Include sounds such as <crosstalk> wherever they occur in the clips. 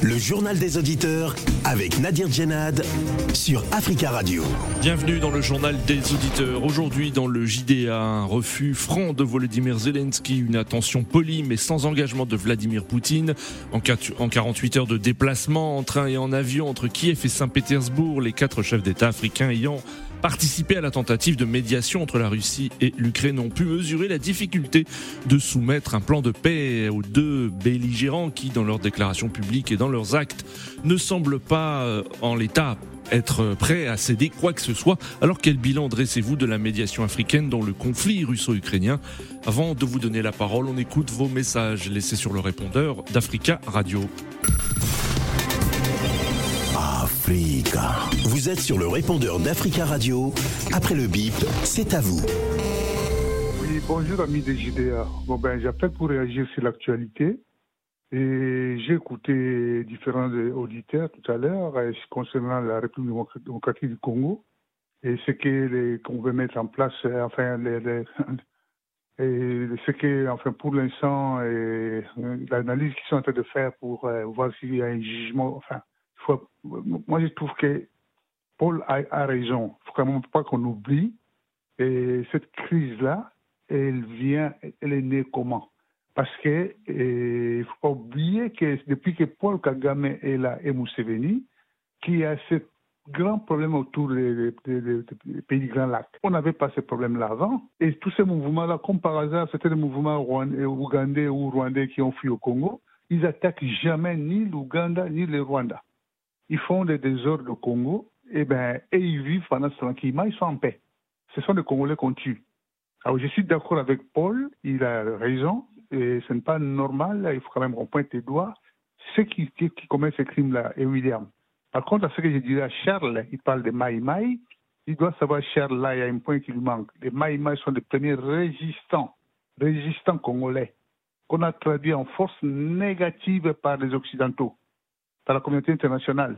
Le journal des auditeurs avec Nadir Djenad sur Africa Radio. Bienvenue dans le journal des auditeurs. Aujourd'hui dans le JDA, un refus franc de Volodymyr Zelensky, une attention polie mais sans engagement de Vladimir Poutine. En 48 heures de déplacement en train et en avion entre Kiev et Saint-Pétersbourg, les quatre chefs d'État africains ayant participé à la tentative de médiation entre la Russie et l'Ukraine ont pu mesurer la difficulté de soumettre un plan de paix aux deux belligérants qui, dans leurs déclarations publiques et dans leurs actes, ne semblent pas euh, en l'état être prêts à céder quoi que ce soit. Alors quel bilan dressez-vous de la médiation africaine dans le conflit russo-ukrainien? Avant de vous donner la parole, on écoute vos messages laissés sur le répondeur d'Africa Radio. Vous êtes sur le répondeur d'Africa Radio. Après le bip, c'est à vous. Oui, bonjour amis des JDA. Bon ben j'appelle pour réagir sur l'actualité. Et j'ai écouté différents auditeurs tout à l'heure euh, concernant la République démocratique du Congo et ce qu'on veut mettre en place, euh, enfin, les, <laughs> et ce que, enfin, pour l'instant, l'analyse qu'ils sont en train de faire pour euh, voir s'il y a un jugement, enfin, moi je trouve que Paul a, raison. Il faut quand pas qu'on oublie. Et cette crise-là, elle vient, elle est née comment? Parce que il faut pas oublier que depuis que Paul Kagame est là et Museveni, qu'il y a ce grand problème autour des, pays du Grand Lac. On n'avait pas ce problème-là avant. Et tous ces mouvements-là, comme par hasard, c'était des mouvements ougandais ou rwandais qui ont fui au Congo. Ils attaquent jamais ni l'Ouganda ni le Rwanda ils font des désordres au Congo, et, eh ben, et ils vivent pendant tranquillement, ils sont en paix. Ce sont des Congolais qu'on tue. Alors je suis d'accord avec Paul, il a raison, et ce n'est pas normal, il faut quand même qu'on pointe les doigts. Ceux qui, qui, commettent ces crimes-là, et William. Par contre, à ce que je dirais à Charles, il parle de Maï Maï, il doit savoir, Charles, là, il y a un point qui lui manque. Les Maï sont les premiers résistants, résistants congolais, qu'on a traduit en force négative par les Occidentaux dans la communauté internationale.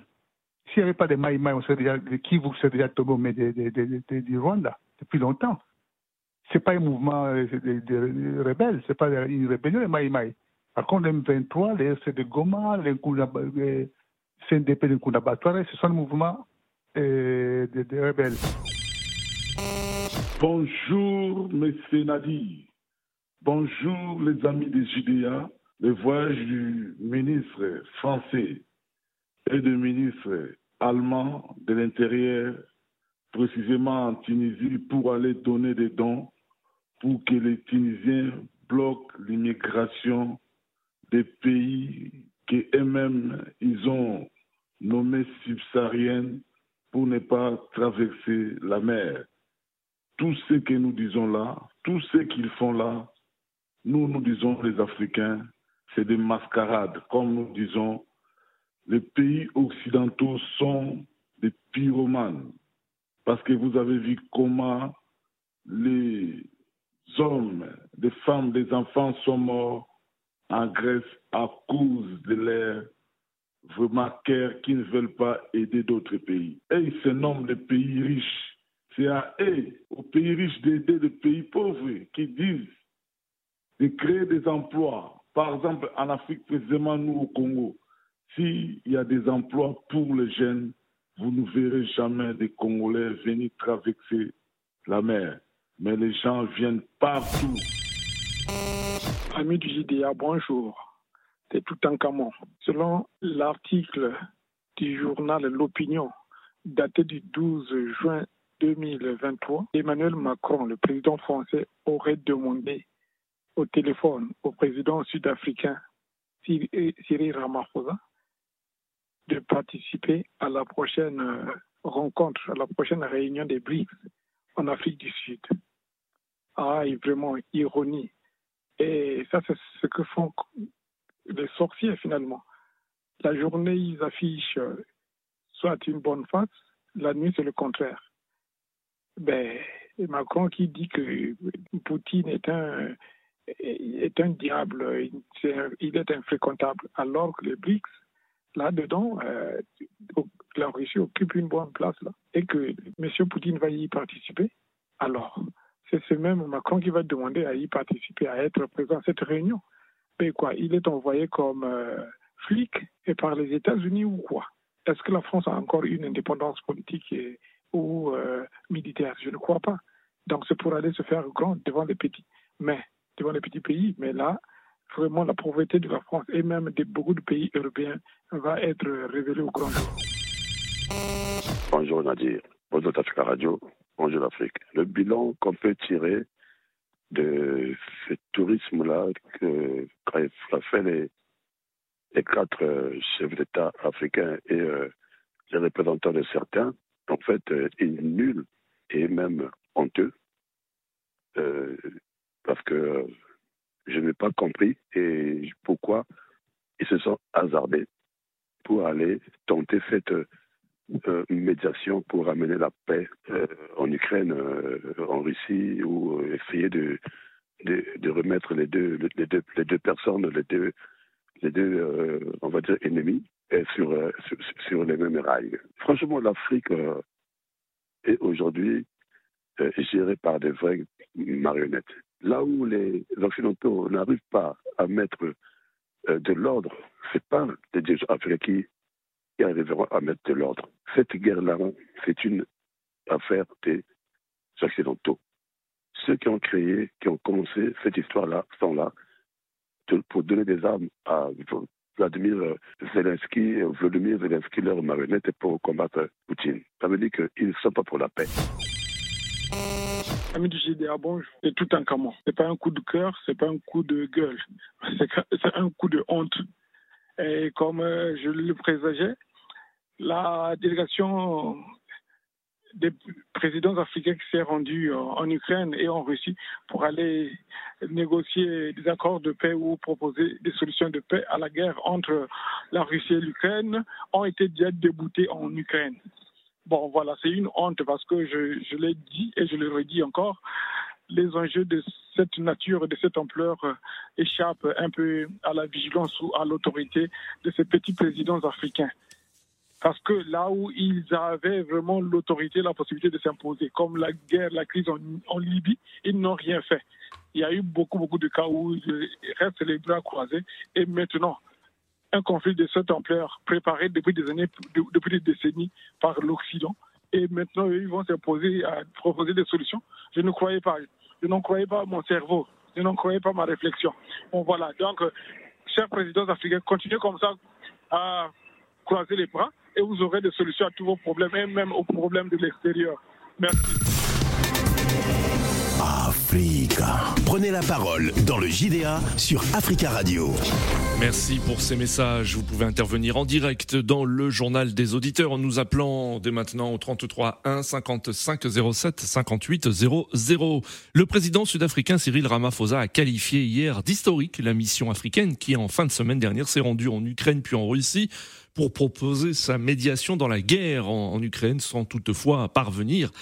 S'il n'y avait pas de Maïmaï, on serait déjà, qui vous serait déjà tombé du Rwanda depuis longtemps. Ce n'est pas un mouvement euh, de, de, rebelle, ce n'est pas une rébellion de Maïmaï. Par contre, les M23, les RC de Goma, les CNDP de Kundabatouare, ce sont des mouvements euh, de, rebelles. Bonjour, M. Nadi. Bonjour, les amis des Judéa. Le voyage du ministre français et de ministre allemand de l'Intérieur, précisément en Tunisie, pour aller donner des dons pour que les Tunisiens bloquent l'immigration des pays qu'eux-mêmes ils ont nommés subsahariennes pour ne pas traverser la mer. Tout ce que nous disons là, tout ce qu'ils font là, nous, nous disons les Africains, c'est des mascarades, comme nous disons les pays occidentaux sont des pyromanes. Parce que vous avez vu comment les hommes, les femmes, les enfants sont morts en Grèce à cause de leurs vraiment qui ne veulent pas aider d'autres pays. Et ils se nomment les pays riches. C'est à eux, aux pays riches, d'aider les pays pauvres qui disent de créer des emplois. Par exemple, en Afrique, précisément nous au Congo, s'il y a des emplois pour les jeunes, vous ne verrez jamais des Congolais venir traverser la mer. Mais les gens viennent partout. Amis du JDA, bonjour. C'est tout un camon. Selon l'article du journal L'Opinion, daté du 12 juin 2023, Emmanuel Macron, le président français, aurait demandé au téléphone au président sud-africain Cyril Ramaphosa de participer à la prochaine euh, rencontre, à la prochaine réunion des BRICS en Afrique du Sud. Ah, et vraiment, ironie. Et ça, c'est ce que font les sorciers finalement. La journée, ils affichent euh, soit une bonne face, la nuit, c'est le contraire. Ben, Macron qui dit que Poutine est un, est un diable, il est infréquentable, alors que les BRICS, là-dedans, euh, la Russie occupe une bonne place là, et que M. Poutine va y participer, alors c'est ce même Macron qui va demander à y participer, à être présent à cette réunion. Mais quoi, il est envoyé comme euh, flics et par les États-Unis ou quoi? Est-ce que la France a encore une indépendance politique ou euh, militaire? Je ne crois pas. Donc c'est pour aller se faire grand devant les petits, mais devant les petits pays. Mais là, vraiment la pauvreté de la France et même de beaucoup de pays européens va être révélée au grand jour. Bonjour Nadir, bonjour Africa Radio, bonjour l'Afrique. Le bilan qu'on peut tirer de ce tourisme-là que fait les, les quatre euh, chefs d'État africains et euh, les représentants de certains, en fait, euh, est nul et même honteux. parce que je n'ai pas compris et pourquoi ils se sont hasardés pour aller tenter cette euh, médiation pour amener la paix euh, en Ukraine, euh, en Russie, ou essayer de, remettre les deux, personnes, les deux, ennemis sur, sur, les mêmes rails. Franchement, l'Afrique est aujourd'hui gérée par des vraies marionnettes. Là où les Occidentaux n'arrivent pas à mettre de l'ordre, c'est pas des africains qui qui arriveront à mettre de l'ordre. Cette guerre-là, c'est une affaire des Occidentaux. Ceux qui ont créé, qui ont commencé cette histoire-là sont là pour donner des armes à Vladimir Zelensky, Vladimir Zelensky, leur marionnette, pour combattre Poutine. Ça veut dire qu'ils ne sont pas pour la paix. Bonjour. C'est tout un Ce C'est pas un coup de cœur, c'est pas un coup de gueule. <laughs> C'est un coup de honte. Et comme euh, je le présageais, la délégation des présidents africains qui s'est rendue en Ukraine et en Russie pour aller négocier des accords de paix ou proposer des solutions de paix à la guerre entre la Russie et l'Ukraine ont été déjà déboutés en Ukraine. Bon, voilà, c'est une honte parce que je, l'ai dit et je le redis encore, les enjeux de cette nature de cette ampleur échappent un peu à la vigilance ou à l'autorité de ces petits présidents africains. Parce que là où ils avaient vraiment l'autorité, la possibilité de s'imposer, comme la guerre, la crise en, Libye, ils n'ont rien fait. Il y a eu beaucoup, beaucoup de cas où ils restent les bras croisés. Et maintenant, un conflit de cette ampleur, préparé depuis des années, depuis des décennies par l'Occident, et maintenant ils vont s'imposer à proposer des solutions. Je ne croyais pas. Je n'en croyais pas mon cerveau. Je n'en croyais pas ma réflexion. Bon, voilà. Donc, chers présidents africains, continuez comme ça à croiser les bras et vous aurez des solutions à tous vos problèmes et même aux problèmes de l'extérieur. Merci. Prenez la parole dans le JDA sur Africa Radio. Merci pour ces messages. Vous pouvez intervenir en direct dans le journal des auditeurs en nous appelant dès maintenant au 33 1 55 07 58 00. Le président sud-africain Cyril Ramaphosa a qualifié hier d'historique la mission africaine qui en fin de semaine dernière s'est rendue en Ukraine puis en Russie pour proposer sa médiation dans la guerre en, Ukraine sans toutefois parvenir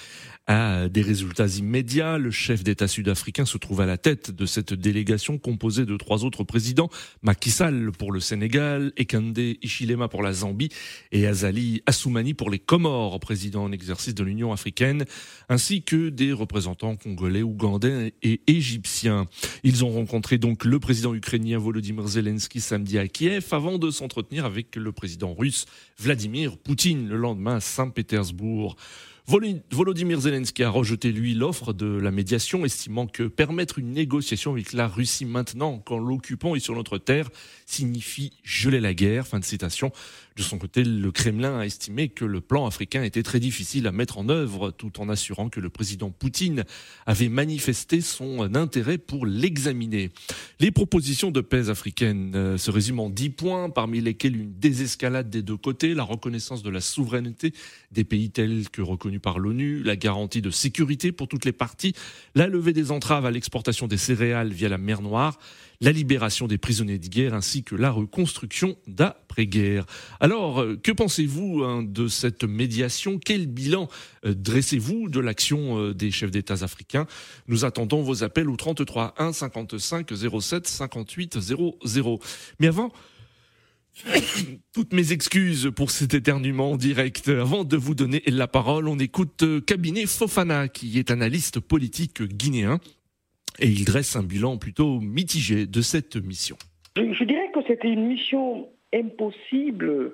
à des résultats immédiats. Le chef d'État sud-africain se trouve à la tête de cette délégation composée de trois autres présidents, Macky Sall pour le Sénégal, Ekande Ichilema pour la Zambie et Azali Assoumani pour les Comores, président en exercice de l'Union africaine, ainsi que des représentants congolais, ougandais et égyptiens. Ils ont rencontré donc le président ukrainien Volodymyr Zelensky samedi à Kiev avant de s'entretenir avec le président russe Vladimir Poutine le lendemain à Saint-Pétersbourg. Volodymyr Zelensky a rejeté, lui, l'offre de la médiation, estimant que permettre une négociation avec la Russie maintenant, quand l'occupant est sur notre terre, signifie geler la guerre. Fin de citation. De son côté, le Kremlin a estimé que le plan africain était très difficile à mettre en œuvre, tout en assurant que le président Poutine avait manifesté son intérêt pour l'examiner. Les propositions de paix africaines euh, se résument en dix points, parmi lesquels une désescalade des deux côtés, la reconnaissance de la souveraineté des pays tels que reconnus par l'ONU, la garantie de sécurité pour toutes les parties, la levée des entraves à l'exportation des céréales via la mer Noire, la libération des prisonniers de guerre ainsi que la reconstruction d'après-guerre. Alors, euh, que pensez-vous hein, de cette médiation? Quel bilan euh, dressez-vous de l'action euh, des chefs d'État africains? Nous attendons vos appels au 33 1 55 07 58 00. Mais avant, <laughs> toutes mes excuses pour cet éternuement direct. Avant de vous donner la parole, on écoute Cabinet Fofana, qui est analyste politique guinéen et il dresse un bilan plutôt mitigé de cette mission. Je, dirais que c'était une mission impossible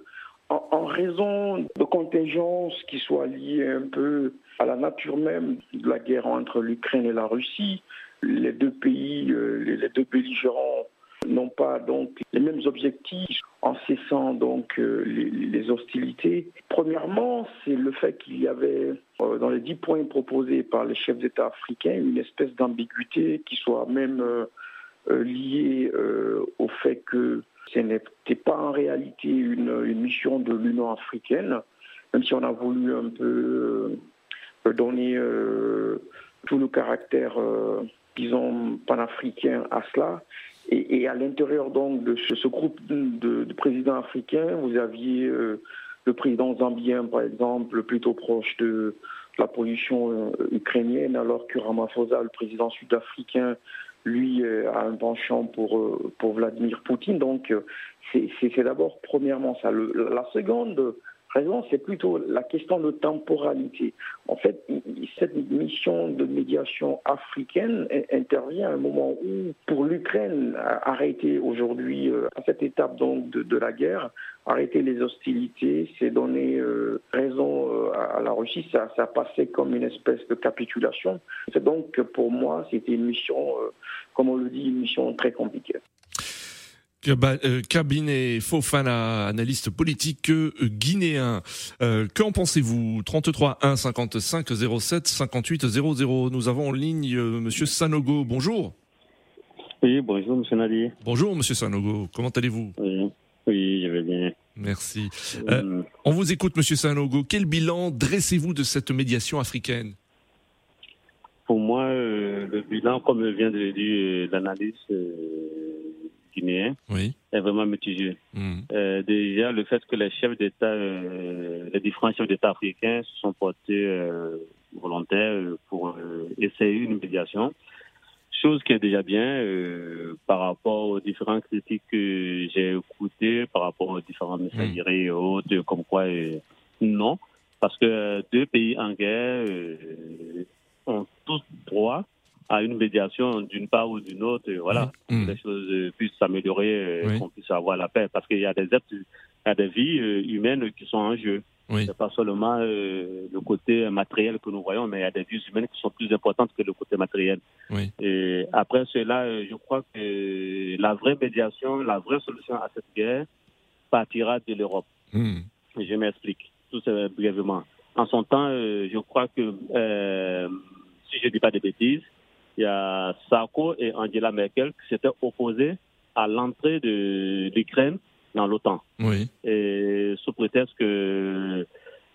en, raison de contingences qui soient liées un peu à la nature même de la guerre entre l'Ukraine et la Russie. Les deux pays, euh, les deux belligérants n'ont pas donc les mêmes objectifs en cessant donc euh, les, hostilités. Premièrement, c'est le fait qu'il y avait euh, dans les dix points proposés par les chefs d'État africains une espèce d'ambiguïté qui soit même liée au fait que ce n'était pas en réalité une, mission de l'Union africaine, même si on a voulu un peu euh, donner euh, tout le caractère, euh, disons, panafricain à cela. Et, à l'intérieur donc de ce, groupe de, présidents africains, vous aviez le président zambien, par exemple, plutôt proche de la position ukrainienne, alors que Ramaphosa, le président sud-africain, lui euh, a un penchant pour, euh, pour Vladimir Poutine. Donc, euh, c'est d'abord, premièrement, ça. la seconde raison, c'est plutôt la question de temporalité. En fait, cette mission de médiation africaine intervient à un moment où, pour l'Ukraine, arrêter aujourd'hui, euh, à cette étape donc de, la guerre, arrêter les hostilités, c'est donner euh, raison euh, à, la Russie, ça, ça passait comme une espèce de capitulation. C'est donc, pour moi, c'était une mission, comme on le dit, une mission très compliquée. Euh, cabinet Fofana, analyste politique euh, guinéen. Euh, Qu'en pensez-vous? 33 1 55 07 58 00. Nous avons en ligne euh, Monsieur Sanogo. Bonjour. Oui, bonjour Monsieur Nadi. Bonjour Monsieur Sanogo. Comment allez-vous? Oui, oui, je vais bien. Merci. on vous écoute Monsieur Sanogo. Quel bilan dressez-vous de cette médiation africaine? Pour moi, le bilan, comme vient de le dire l'analyste guinéen oui. est vraiment mitigé. Hmm. Euh, déjà, le fait que les chefs d'État, euh, les différents chefs d'État africains se sont portés euh, volontaires pour essayer une médiation, chose qui est déjà bien par rapport aux différentes critiques que j'ai écoutées, par rapport aux différents messageries et autres, comme quoi non, parce que deux pays en guerre ont tous droit à une médiation d'une part ou d'une autre, voilà, mmh. les choses euh, puissent s'améliorer, euh, qu'on puisse avoir la paix, parce qu'il y a des êtres, il y a des vies euh, humaines qui sont en jeu. Oui. C'est pas seulement le côté matériel que nous voyons, mais il y a des vies humaines qui sont plus importantes que le côté matériel. Oui. Et après cela, je crois que la vraie médiation, la vraie solution à cette guerre partira de l'Europe. Mmh. Je m'explique, tout brièvement. En son temps, je crois que, si je ne dis pas de bêtises, il y a Sarko et Angela Merkel qui s'étaient opposés à l'entrée de l'Ukraine dans l'OTAN. Oui. Et sous prétexte que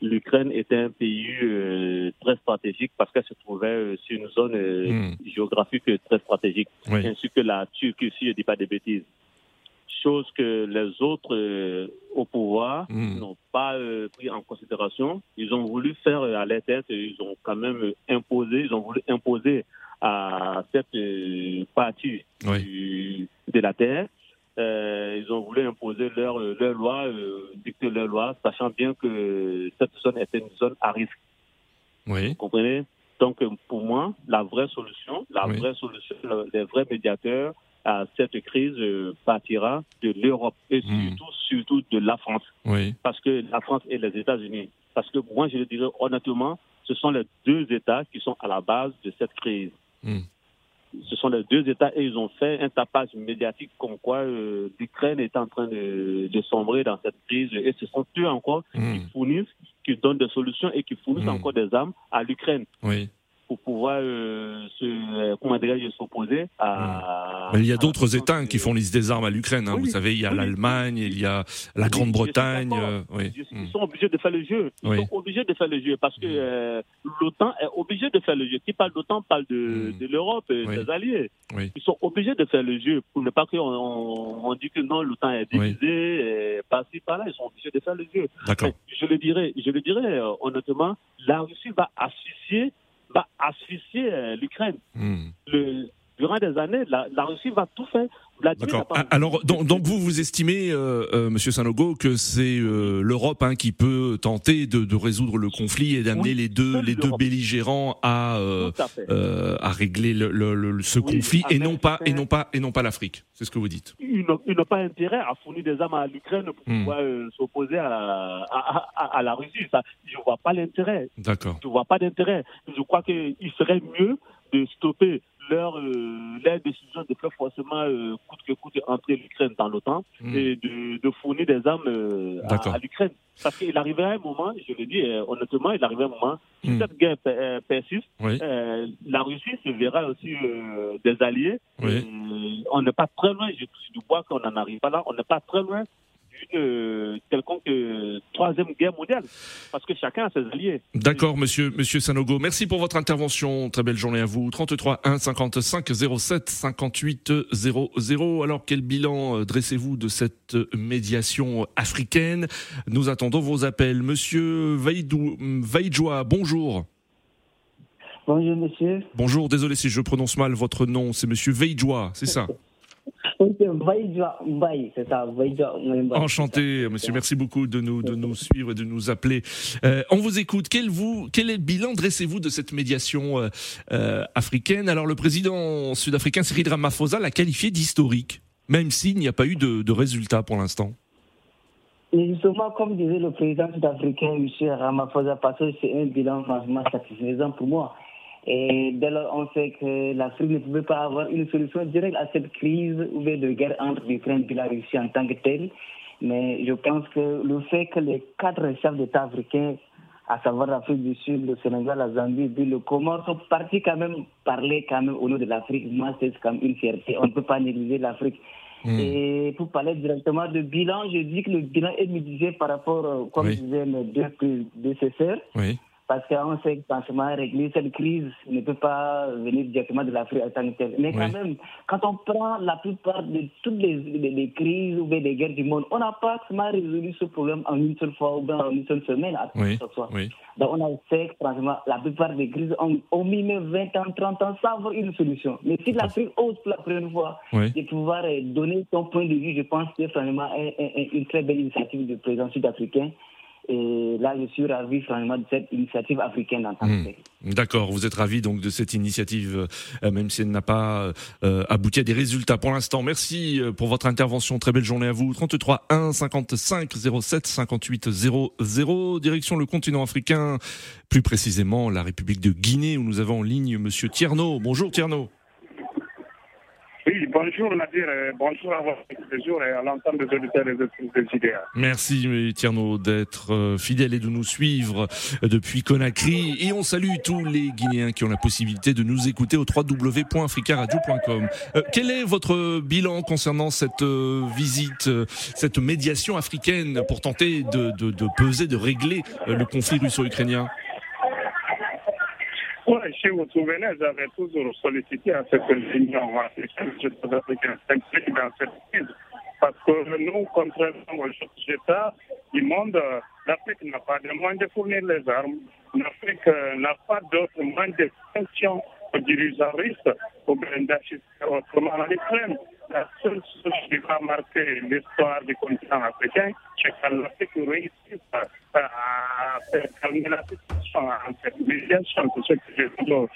l'Ukraine était un pays euh, très stratégique parce qu'elle se trouvait euh, sur une zone euh, hmm. géographique très stratégique, ainsi que la Turquie, si je ne dis pas des bêtises. Chose que les autres au pouvoir hmm. n'ont pas pris en considération. Ils ont voulu faire à leur tête, ils ont quand même imposé, ils ont voulu imposer à cette euh, partie de la terre. Euh, ils ont voulu imposer leur, leur loi, euh, dicter leur loi, sachant bien que cette zone était une zone à risque. Oui. Vous comprenez? Donc, pour moi, la vraie solution, la vraie solution, les vrais médiateurs à cette crise partira de l'Europe et hmm. surtout, surtout de la France. Oui. Parce que la France et les États-Unis. Parce que moi, je le dirais honnêtement, ce sont les deux États qui sont à la base de cette crise. Hmm. Ce sont les deux États et ils ont fait un tapage médiatique comme quoi euh, l'Ukraine est en train de, sombrer dans cette crise et ce sont eux encore qui hmm. fournissent, qui donnent des solutions et qui fournissent hmm. encore des armes à l'Ukraine. Oui pour pouvoir euh, se, euh, comment s'opposer à. Mais il y a d'autres États qui fournissent des armes à l'Ukraine. Hein. Vous savez, il y a l'Allemagne, il y a la Grande-Bretagne. Euh, oui. Ils hmm. sont obligés de faire le jeu. Ils sont obligés de faire le jeu parce que hmm. l'OTAN est obligé de faire le jeu. Qui parle d'OTAN parle de, hmm. de l'Europe, des alliés. Ils sont obligés de faire le jeu pour ne pas qu'on on, dit que non, l'OTAN est divisé, par ci par là. Ils sont obligés de faire le jeu. Je le dirais, je le dirais honnêtement, la Russie va asphyxier va asphyxier euh, l'Ukraine. Hmm. Durant des années, la, Russie va tout faire. D'accord. Ah, alors, donc, vous vous estimez, euh, euh, Monsieur Sanogo, que c'est euh, l'Europe hein, qui peut tenter de, résoudre le conflit et d'amener les deux les deux belligérants à à, régler le, ce conflit et non pas et non pas et non pas l'Afrique. C'est ce que vous dites. Ils n'ont pas intérêt à fournir des armes à l'Ukraine pour hmm. pouvoir s'opposer à, à, la Russie. Ça, je vois pas l'intérêt. D'accord. Je vois pas d'intérêt. Je crois qu'il serait mieux de stopper leur, euh, décision de faire forcément euh, coûte que coûte entrer l'Ukraine dans l'OTAN hmm. et de, de, fournir des armes euh, à, l'Ukraine. Parce qu'il arrivait à un moment, je le dis honnêtement, il arrivait à un moment, si hmm. cette guerre persiste, la Russie se verra aussi des alliés. on n'est pas très loin, je, je vois qu'on n'en arrive pas là, on n'est pas très loin une euh, quelconque euh, troisième guerre mondiale, parce que chacun a ses alliés. D'accord, monsieur, monsieur Sanogo. Merci pour votre intervention. Très belle journée à vous. 33 1 55 07 58 00. Alors, quel bilan euh, dressez-vous de cette médiation africaine? Nous attendons vos appels. Monsieur Vaidjoa, bonjour. Bonjour, monsieur. Bonjour, désolé si je prononce mal votre nom. C'est monsieur Veidjoa, c'est ça? Enchanté, monsieur. Merci beaucoup de nous, de nous suivre et de nous appeler. Euh, on vous écoute. Quel, vous, quel est le bilan dressez-vous de cette médiation euh, euh, africaine? Alors, le président sud-africain Cyril Ramaphosa l'a qualifié d'historique, même s'il n'y a pas eu de, de résultat pour l'instant. justement, comme disait le président sud-africain, M. Ramaphosa, parce que c'est un bilan franchement satisfaisant pour moi. Et dès lors, on sait que l'Afrique ne pouvait pas avoir une solution directe à cette crise ou de guerre entre l'Ukraine et la Russie en tant que telle. Mais je pense que le fait que les quatre chefs d'État africains, à savoir l'Afrique du Sud, le Sénégal, la Zambie et le Comore, sont partis quand même parler quand même au nom de l'Afrique. Moi, c'est comme une fierté. On ne peut pas négliger l'Afrique. Hmm. Et pour parler directement de bilan, je dis que le bilan est mitigé par rapport, euh, comme disaient mes deux prédécesseurs. Oui parce qu'on sait que franchement, régler cette crise ne peut pas venir directement de l'Afrique en tant que telle. Mais quand même, quand on prend la plupart de toutes les, crises ou des guerres du monde, on n'a pas vraiment résolu ce problème en une seule fois ou bien en une seule semaine. À oui. Oui. Donc on a fait que franchement, la plupart des crises ont, au minimum 20 ans, 30 ans sans avoir une solution. Mais si l'Afrique ose pour la première fois de pouvoir euh, donner son point de vue, je pense que c'est franchement une très belle initiative du président sud-africain. Et là, je suis ravi vraiment de cette initiative africaine en tant que hmm. D'accord, vous êtes ravi donc de cette initiative, euh, même si elle n'a pas euh, abouti à des résultats pour l'instant. Merci euh, pour votre intervention. Très belle journée à vous. 33 1 55 07 58 00. Direction le continent africain, plus précisément la République de Guinée, où nous avons en ligne Monsieur Tierno. Bonjour Tierno. Oui, bonjour Nadir, bonjour à vous et à l'ensemble des auditeurs et des JDA. Merci Tierno d'être euh, fidèle et de nous suivre euh, depuis Conakry. Et on salue tous les Guinéens qui ont la possibilité de nous écouter au www.africaradio.com. Euh, quel est votre bilan concernant cette visite, cette médiation africaine pour tenter de peser, de régler le conflit russo-ukrainien? Oui, si vous vous souvenez, j'avais toujours sollicité à cette union africaine, africaine s'implique dans cette crise. Parce que nous, contrairement aux autres États du monde, l'Afrique n'a pas de moyens de fournir les armes. L'Afrique n'a pas d'autres moyens de fonction dirigeants ou bien d'assister autrement à l'Ukraine. La seule chose qui va marquer l'histoire du continent africain, c'est que l'Afrique réussit à, faire calmer la situation en cette médiation. C'est ce que toujours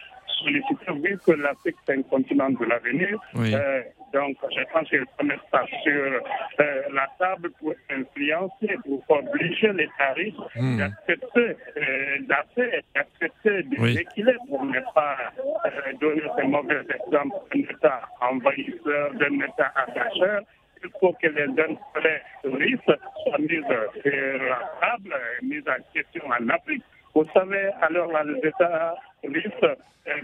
sollicité, vu que l'Afrique est un continent de l'avenir. Euh, donc, je pense qu'il faut mettre ça sur euh, la table pour influencer, pour obliger les tarifs hmm. d'accepter, euh, d'accepter des équilibres pour ne pas donner ces mauvais exemples d'un État envahisseur, d'un État attacheur il faut que les intérêts risques soient mis sur la table, mis en question en Afrique. Vous savez, alors là, les États russes,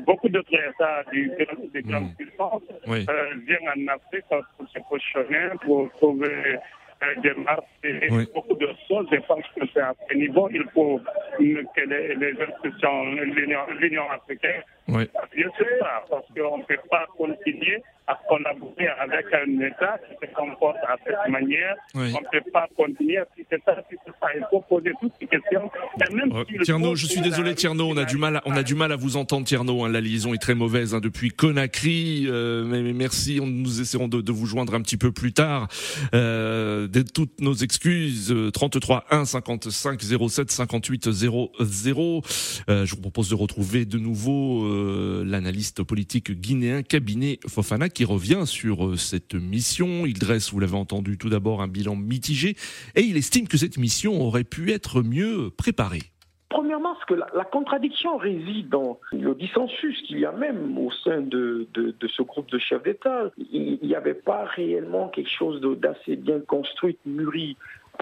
beaucoup d'autres États du, des grandes puissances euh, viennent en Afrique pour se positionner, pour trouver euh, des marchés, beaucoup de choses. Je pense que c'est à ce niveau, il faut que les, institutions, l'Union africaine. Je sais pas, parce qu'on ne peut pas continuer à collaborer avec un État qui se comporte à cette manière. Oui. On ne peut pas continuer si c'est ça, si c'est ça. Il faut poser toutes ces questions. Euh, si Tierno, groupe je suis désolé Tierno, on a du mal, à, on a du mal à vous entendre Tierno. hein, la liaison est très mauvaise hein, depuis Conakry. euh, mais, mais merci, on, nous essaierons de, de vous joindre un petit peu plus tard. Euh, de toutes nos excuses. euh, 33 1 55 07 58 00. Euh, je vous propose de retrouver de nouveau euh, l'analyste politique guinéen Cabinet Fofana revient sur euh, cette mission. Il dresse, vous l'avez entendu, tout d'abord un bilan mitigé et il estime que cette mission aurait pu être mieux préparée. Premièrement, parce que la, contradiction réside dans le dissensus qu'il y a même au sein de, ce groupe de chefs d'État. Il n'y avait pas réellement quelque chose d'assez bien construit, mûri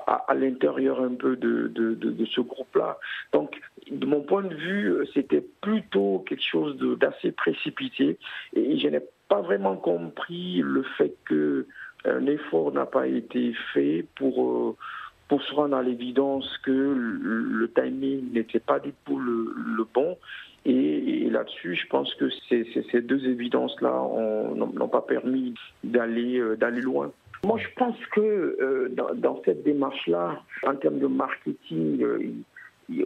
à, l'intérieur un peu de, de- ce groupe-là. Donc, de mon point de vue, c'était plutôt quelque chose d'assez précipité. Et je n'ai pas vraiment compris le fait que un effort n'a pas été fait pour euh, pour se rendre à l'évidence que le, timing n'était pas du tout le, bon. Et, là-dessus, je pense que ces, deux évidences-là ont- n'ont pas permis d'aller euh, d'aller loin. Moi, je pense que euh, dans, cette démarche-là, en termes de marketing, euh,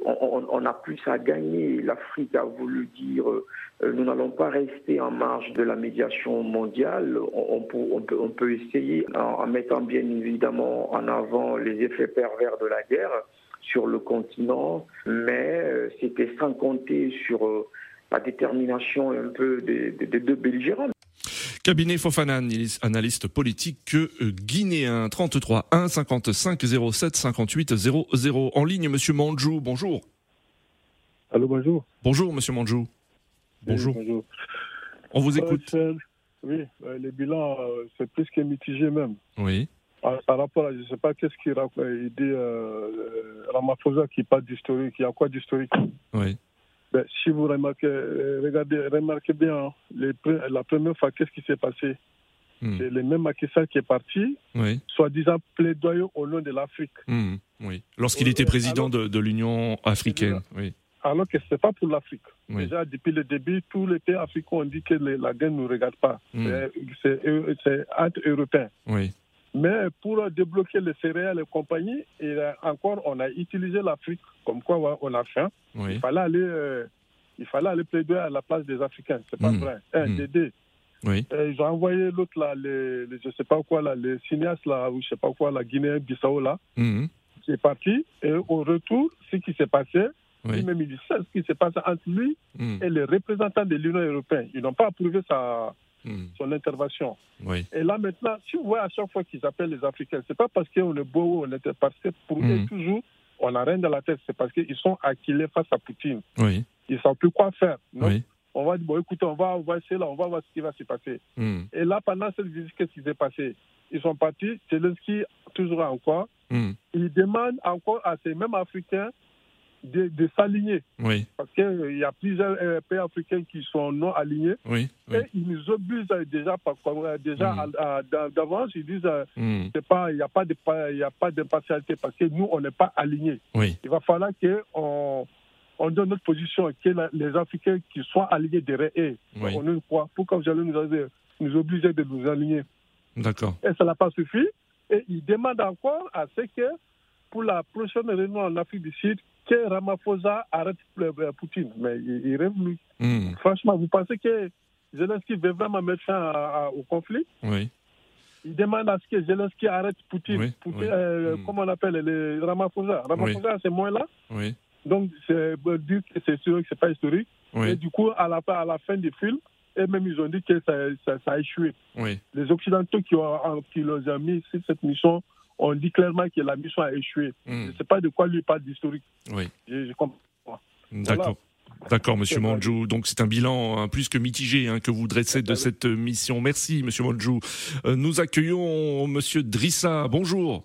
on, a plus à gagner. L'Afrique a voulu dire euh, nous n'allons pas rester en marge de la médiation mondiale. On, peut, essayer en, mettant bien évidemment en avant les effets pervers de la guerre sur le continent, mais euh, c'était sans compter sur euh, la détermination un peu des, deux belligérants. Cabinet Fofana, analyste- politique euh, guinéen, 33 1 55 07 58 00. En ligne, Monsieur Manjou, bonjour. Allô, bonjour. Bonjour, Monsieur Manjou. Bonjour. Oui, bonjour. On vous écoute. oui, euh, les bilans, euh, c'est plus que mitigé même. Oui. Par, rapport à, je ne sais pas qu'est-ce qu'il dit euh, euh, Ramaphosa qui parle d'historique, il y a quoi d'historique? Oui. Ben, Si vous remarquez, euh, regardez, remarquez bien, hein, les la première fois, qu'est-ce qui s'est passé? Hmm. C'est le même Macky qui est parti, Oui. soi-disant plaidoyer au nom de l'Afrique. Hmm, oui. Lorsqu'il était président alors- de, de l'Union africaine. Oui. Alors que ce n'est pas pour l'Afrique. Oui. Déjà, depuis le début, tous les pays africains ont dit que les- la guerre ne nous regarde pas. Hmm. C'est- euh, c'est anti-européen. Oui. Mais pour débloquer les céréales et compagnie, et encore, on a utilisé l'Afrique comme quoi on a faim. Oui. Il fallait aller, euh, il fallait aller plaider à la place des Africains. C'est pas Mm. vrai. Un, Mm. Dédé. Oui. Euh, Ils ont envoyé l'autre là, les, les- je sais pas quoi là, les cinéastes là, ou je sais pas quoi, la Guinée-Bissau là, Mhm. qui est parti. Et au retour, ce qui s'est passé, Oui. lui-même il sait ce qui s'est passé entre lui Hmm, et les représentants de l'Union européenne. Ils n'ont pas approuvé sa, hmm, son intervention. Oui. Et là maintenant, si vous voyez à chaque fois qu'ils appellent les Africains, c'est pas parce qu'on est beau ou on était parce que pour Mhm. eux toujours, on n'a rien dans la tête, c'est parce qu'ils sont acquilés face à Poutine. Oui. Ils ne savent plus quoi faire. Donc, Oui. On va dire, bon, écoutez, on va, on va essayer là, on va voir ce qui va se passer. Hmm, Et là, pendant cette visite, qu'est-ce qui s'est passé? Ils sont partis, Zelensky, toujours encore, hmm, il demande encore à ces mêmes Africains de, de s'aligner. Oui. Parce qu'il y a plusieurs euh, pays africains qui sont non alignés. Oui. Oui. Et ils nous obligent euh, déjà, euh, déjà d'a- d'avance, ils disent euh, pas, il n'y a pas d'impartialité parce que nous, on n'est pas alignés. Oui. Il va falloir qu'on on donne notre position, que la- les Africains qui soient alignés derrière eux. Oui. On ne croit. Pourquoi vous allez nous, avez- nous obliger de nous aligner D'accord. Et ça n'a pas suffi. Et ils demandent encore à ce que, pour la prochaine réunion en Afrique du Sud, que Ramaphosa arrête euh, Poutine. Mais il, rêve, lui. Hmm, Franchement, vous pensez que Zelensky veut vraiment mettre fin au conflit? Oui. il demande à ce que Zelensky arrête Poutine. Oui, Poutine, oui. euh, Mm. Comment on appelle les Ramaphosa? Ramaphosa, c'est moins là. Oui. Donc, c'est bon, dire que c'est historique, c'est pas historique. Oui. Et du coup, à la, fin- à la fin du film, eux-mêmes, ils ont dit que ça, ça- ça a échoué. Oui. Les Occidentaux qui, ont, qui les ont mis sur cette mission ont dit clairement que la mission a échoué. Hmm, Je ne sais pas de quoi lui parle d'historique. Oui. Je, je comprends. D'accord. D'accord, Monsieur Manjou. Donc c'est un bilan hein, plus que mitigé hein, que vous dressez de cette mission. Merci, Monsieur Manjou. Euh, nous accueillons Monsieur Drissa. Bonjour.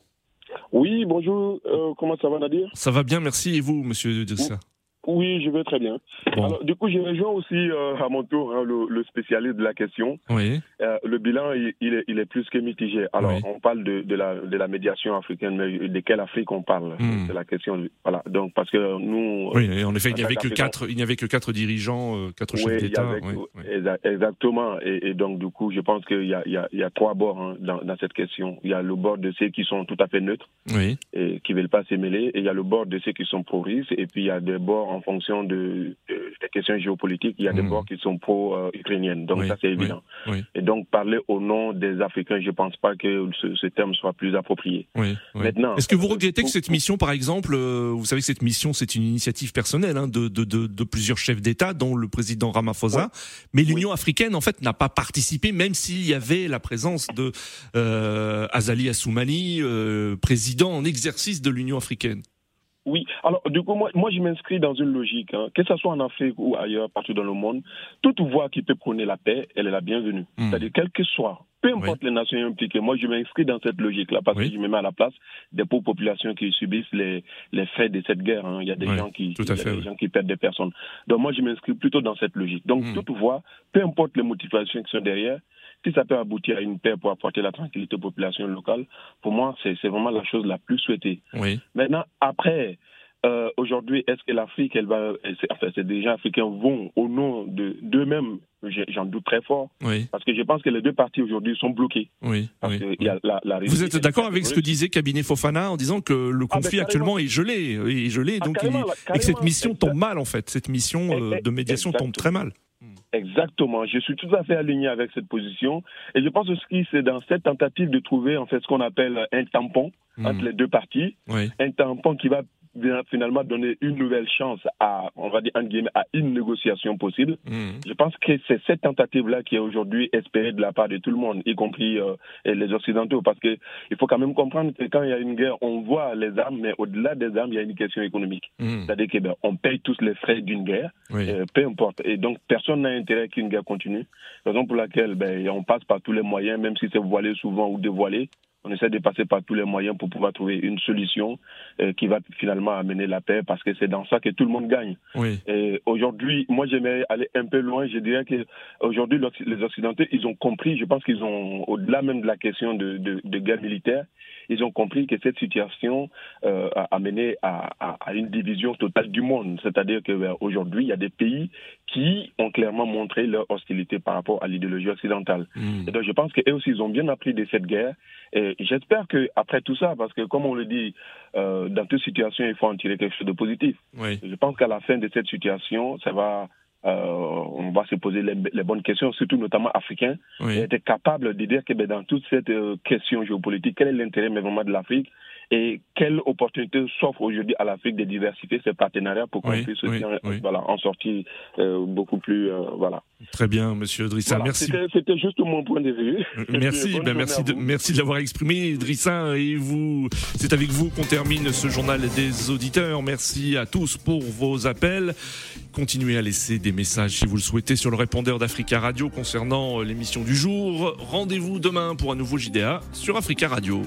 Oui, bonjour. Euh, comment ça va, Nadir? Ça va bien, merci. Et vous, Monsieur Drissa? Oui, je vais très bien. Alors, du coup, je rejoins aussi euh, à mon tour hein, le, spécialiste de la question. Oui. Euh, le bilan, il, est, il, est, plus que mitigé. Alors, on parle de, de, la, de la médiation africaine, mais de quelle Afrique on parle? Hmm. C'est la question. Voilà. Donc, parce que nous. Oui, en effet, il n'y avait que quatre, il n'y avait que quatre dirigeants, euh, quatre chefs d'État. Exactement. Et, donc, du coup, je pense qu'il y a, il y, a, il y a trois bords hein, dans, dans, cette question. Il y a le bord de ceux qui sont tout à fait neutres, oui. et qui veulent pas s'émêler, et il y a le bord de ceux qui sont pro-russes, et puis il y a des bords en fonction de, des questions géopolitiques, il y a des mmh. bords qui sont pro-ukrainiennes. Donc ça, c'est évident. Et donc parler au nom des Africains, je ne pense pas que ce, terme soit plus approprié. Maintenant, est-ce que vous regrettez que cette mission, par exemple, euh, vous savez que cette mission, c'est une initiative personnelle hein, de, de, de, plusieurs chefs d'État, dont le président Ramaphosa, mais l'Union africaine, en fait, n'a pas participé, même s'il y avait la présence de euh, Azali Assoumani, euh, président en exercice de l'Union africaine. Oui, alors du coup, moi, moi je m'inscris dans une logique, hein. que ce soit en Afrique ou ailleurs, partout dans le monde, toute voix qui peut prôner la paix, elle est la bienvenue. Hmm. C'est-à-dire, quel que soit, peu importe les nations impliquées, moi je m'inscris dans cette logique-là parce que je me mets à la place des pauvres populations qui subissent les, les faits de cette guerre. Hein. Il y a des, gens, qui, des gens qui perdent des personnes. Donc moi je m'inscris plutôt dans cette logique. Donc hmm. toute voix, peu importe les motivations qui sont derrière, si ça peut aboutir à une paix pour apporter la tranquillité aux populations locales, pour moi, c'est vraiment la chose la plus souhaitée. Oui. Maintenant, après, euh, aujourd'hui, est-ce que l'Afrique, elle va, enfin, ces déjà africains vont au nom de d'eux-mêmes? J'en doute très fort. Oui. Parce que je pense que les deux parties aujourd'hui sont bloqués. Oui. Vous êtes d'accord avec ce que disait Cabinet Fofana en disant que le ah, ben, conflit actuellement est gelé, est gelé, ah, donc et que cette mission tombe mal en fait, cette mission euh, de médiation tombe très mal. Exactement. Je suis tout à fait aligné avec cette position. Et je pense aussi que c'est dans cette tentative de trouver en fait ce qu'on appelle un tampon hmm. entre les deux parties. Un tampon qui va finalement donner une nouvelle chance à, on va dire, à une négociation possible. Hmm. Je pense que c'est cette tentative-là qui est aujourd'hui espérée de la part de tout le monde, y compris euh, les Occidentaux, parce que il faut quand même comprendre que quand il y a une guerre, on voit les armes, mais au-delà des armes, il y a une question économique. Hmm. C'est-à-dire qu'on ben, paye tous les frais d'une guerre, euh, peu importe. Et donc, personne n'a intérêt qu'une guerre continue. Raison pour laquelle ben, on passe par tous les moyens, même si c'est voilé souvent ou dévoilé, on essaie de passer par tous les moyens pour pouvoir trouver une solution euh, qui va finalement amener la paix parce que c'est dans ça que tout le monde gagne. Oui. Et aujourd'hui, moi j'aimerais aller un peu loin. Je dirais que aujourd'hui les Occidentaux, ils ont compris. Je pense qu'ils ont au-delà même de la question de, de, de, guerre militaire, ils ont compris que cette situation euh, a amené à, à, à, une division totale du monde. C'est-à-dire que ben, il y a des pays qui ont clairement montré leur hostilité par rapport à l'idéologie occidentale. Hmm. Et donc je pense qu'eux aussi, ils ont bien appris de cette guerre. Et j'espère que après tout ça, parce que comme on le dit, euh, dans toute situation, il faut en tirer quelque chose de positif. Je pense qu'à la fin de cette situation, ça va on va se poser les, bonnes questions, surtout notamment africains, et être capable de dire que ben, dans toute cette euh, question géopolitique, quel est l'intérêt vraiment de l'Afrique? Et quelle opportunité s'offre aujourd'hui à l'Afrique de diversifier ses partenariats pour qu'on puisse Voilà, en sortir euh, beaucoup plus. Euh, voilà. Très bien, monsieur Drissa. Merci. C'était juste mon point de vue. Euh, merci, ben merci, de, merci de l'avoir exprimé, Drissa. Et vous, c'est avec vous qu'on termine ce journal des auditeurs. Merci à tous pour vos appels. Continuez à laisser des messages si vous le souhaitez sur le répondeur d'Africa Radio concernant l'émission du jour. Rendez-vous demain pour un nouveau JDA sur Africa Radio.